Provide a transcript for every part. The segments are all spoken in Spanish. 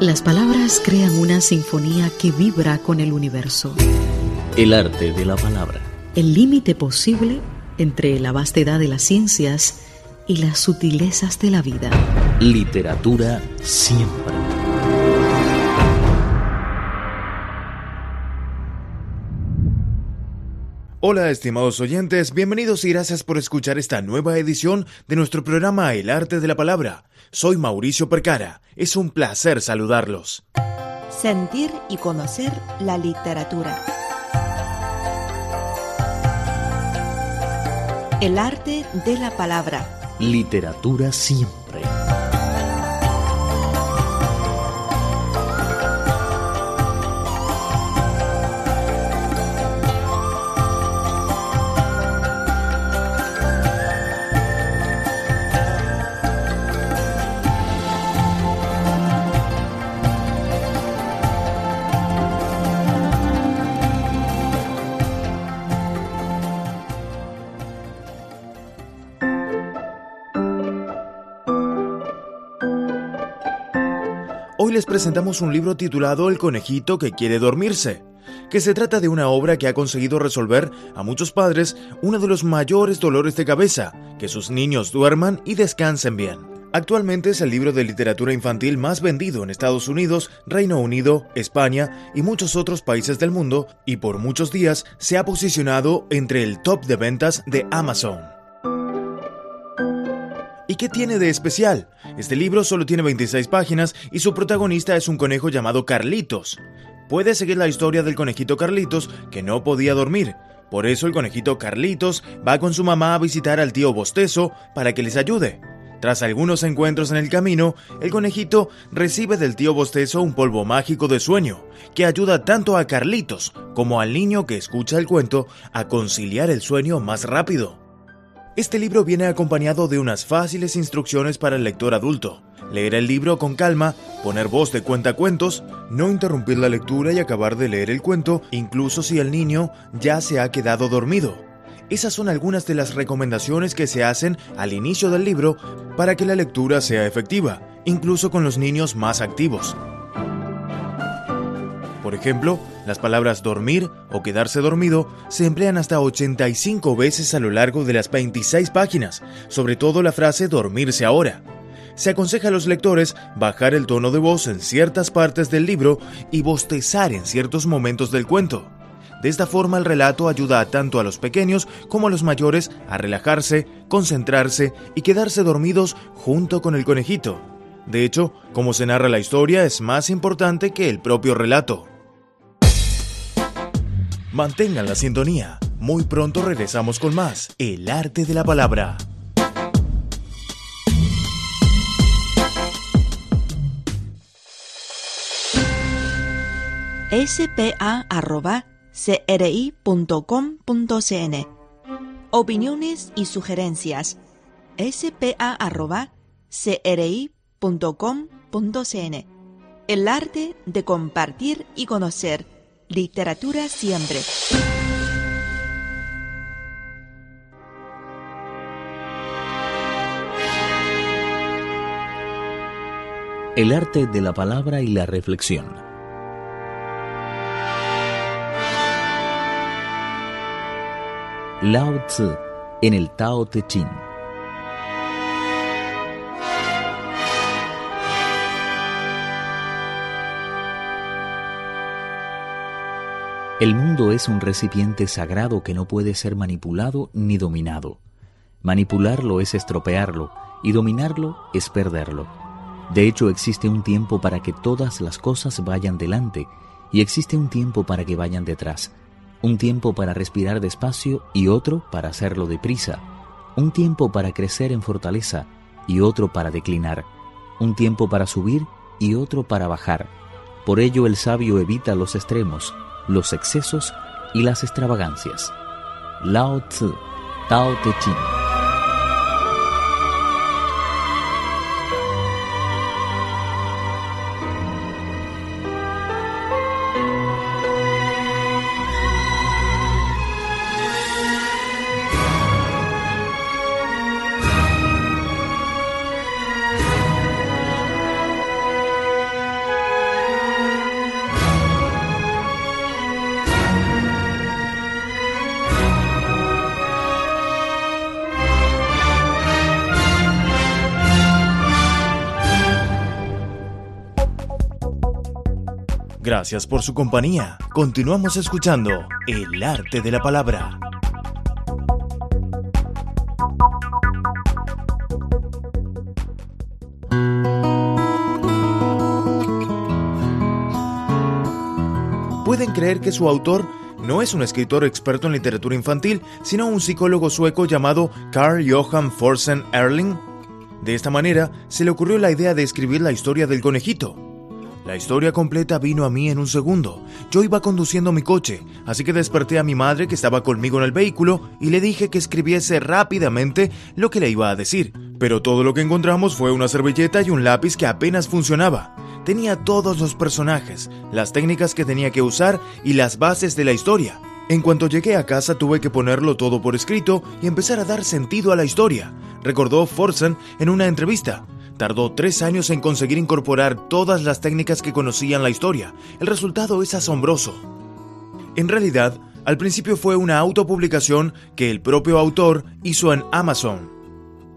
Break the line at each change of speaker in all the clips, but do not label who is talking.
Las palabras crean una sinfonía que vibra con el universo.
El arte de la palabra.
El límite posible entre la vastedad de las ciencias y las sutilezas de la vida.
Literatura siempre.
Hola estimados oyentes, bienvenidos y gracias por escuchar esta nueva edición de nuestro programa El arte de la palabra. Soy Mauricio Percara, es un placer saludarlos.
Sentir y conocer la literatura. El arte de la palabra.
Literatura siempre.
Les presentamos un libro titulado El conejito que quiere dormirse, que se trata de una obra que ha conseguido resolver a muchos padres uno de los mayores dolores de cabeza, que sus niños duerman y descansen bien. Actualmente es el libro de literatura infantil más vendido en Estados Unidos, Reino Unido, España y muchos otros países del mundo, y por muchos días se ha posicionado entre el top de ventas de Amazon. ¿Y qué tiene de especial? Este libro solo tiene 26 páginas y su protagonista es un conejo llamado Carlitos. Puede seguir la historia del conejito Carlitos que no podía dormir. Por eso el conejito Carlitos va con su mamá a visitar al tío Bostezo para que les ayude. Tras algunos encuentros en el camino, el conejito recibe del tío Bostezo un polvo mágico de sueño, que ayuda tanto a Carlitos como al niño que escucha el cuento a conciliar el sueño más rápido. Este libro viene acompañado de unas fáciles instrucciones para el lector adulto. Leer el libro con calma, poner voz de cuentacuentos, no interrumpir la lectura y acabar de leer el cuento, incluso si el niño ya se ha quedado dormido. Esas son algunas de las recomendaciones que se hacen al inicio del libro para que la lectura sea efectiva, incluso con los niños más activos. Por ejemplo, las palabras dormir o quedarse dormido se emplean hasta 85 veces a lo largo de las 26 páginas, sobre todo la frase dormirse ahora. Se aconseja a los lectores bajar el tono de voz en ciertas partes del libro y bostezar en ciertos momentos del cuento. De esta forma el relato ayuda tanto a los pequeños como a los mayores a relajarse, concentrarse y quedarse dormidos junto con el conejito. De hecho, como se narra la historia es más importante que el propio relato. Mantengan la sintonía. Muy pronto regresamos con más. El arte de la palabra.
spa.cri.com.cn Opiniones y sugerencias. spa.cri.com.cn El arte de compartir y conocer Literatura siempre.
El arte de la palabra y la reflexión. Lao Tzu en el Tao Te Ching. El mundo es un recipiente sagrado que no puede ser manipulado ni dominado. Manipularlo es estropearlo y dominarlo es perderlo. De hecho, existe un tiempo para que todas las cosas vayan delante y existe un tiempo para que vayan detrás. Un tiempo para respirar despacio y otro para hacerlo deprisa. Un tiempo para crecer en fortaleza y otro para declinar. Un tiempo para subir y otro para bajar. Por ello el sabio evita los extremos los excesos y las extravagancias. Lao Tzu, Tao Te Ching.
Gracias por su compañía. Continuamos escuchando El arte de la palabra. Pueden creer que su autor no es un escritor experto en literatura infantil, sino un psicólogo sueco llamado Carl Johan Forsen Erling. De esta manera, se le ocurrió la idea de escribir la historia del conejito. La historia completa vino a mí en un segundo. Yo iba conduciendo mi coche, así que desperté a mi madre que estaba conmigo en el vehículo y le dije que escribiese rápidamente lo que le iba a decir. Pero todo lo que encontramos fue una servilleta y un lápiz que apenas funcionaba. Tenía todos los personajes, las técnicas que tenía que usar y las bases de la historia. En cuanto llegué a casa tuve que ponerlo todo por escrito y empezar a dar sentido a la historia, recordó Forsen en una entrevista. Tardó tres años en conseguir incorporar todas las técnicas que conocían la historia. El resultado es asombroso. En realidad, al principio fue una autopublicación que el propio autor hizo en Amazon.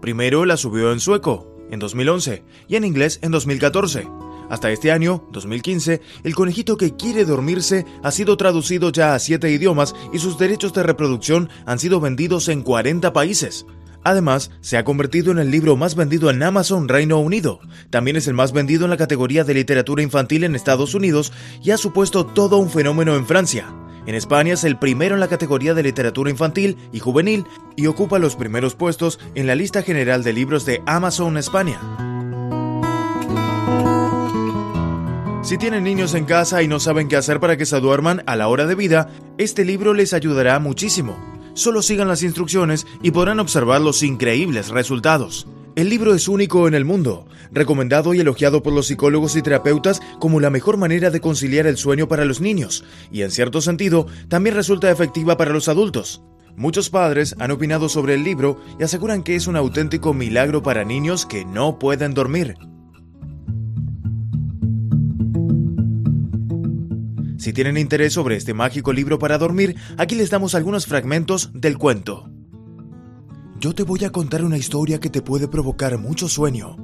Primero la subió en sueco, en 2011, y en inglés en 2014. Hasta este año, 2015, El conejito que quiere dormirse ha sido traducido ya a siete idiomas y sus derechos de reproducción han sido vendidos en 40 países. Además, se ha convertido en el libro más vendido en Amazon Reino Unido. También es el más vendido en la categoría de literatura infantil en Estados Unidos y ha supuesto todo un fenómeno en Francia. En España es el primero en la categoría de literatura infantil y juvenil y ocupa los primeros puestos en la lista general de libros de Amazon España. Si tienen niños en casa y no saben qué hacer para que se duerman a la hora de vida, este libro les ayudará muchísimo. Solo sigan las instrucciones y podrán observar los increíbles resultados. El libro es único en el mundo, recomendado y elogiado por los psicólogos y terapeutas como la mejor manera de conciliar el sueño para los niños, y en cierto sentido también resulta efectiva para los adultos. Muchos padres han opinado sobre el libro y aseguran que es un auténtico milagro para niños que no pueden dormir. Si tienen interés sobre este mágico libro para dormir, aquí les damos algunos fragmentos del cuento. Yo te voy a contar una historia que te puede provocar mucho sueño.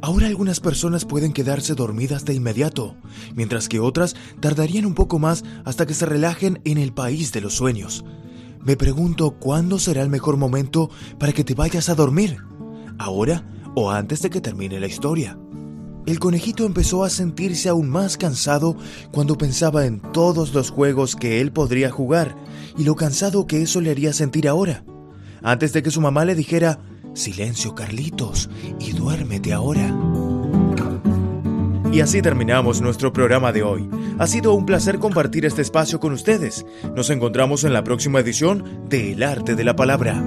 Ahora algunas personas pueden quedarse dormidas de inmediato, mientras que otras tardarían un poco más hasta que se relajen en el país de los sueños. Me pregunto cuándo será el mejor momento para que te vayas a dormir. ¿Ahora o antes de que termine la historia? El conejito empezó a sentirse aún más cansado cuando pensaba en todos los juegos que él podría jugar y lo cansado que eso le haría sentir ahora. Antes de que su mamá le dijera, Silencio Carlitos y duérmete ahora. Y así terminamos nuestro programa de hoy. Ha sido un placer compartir este espacio con ustedes. Nos encontramos en la próxima edición de El Arte de la Palabra.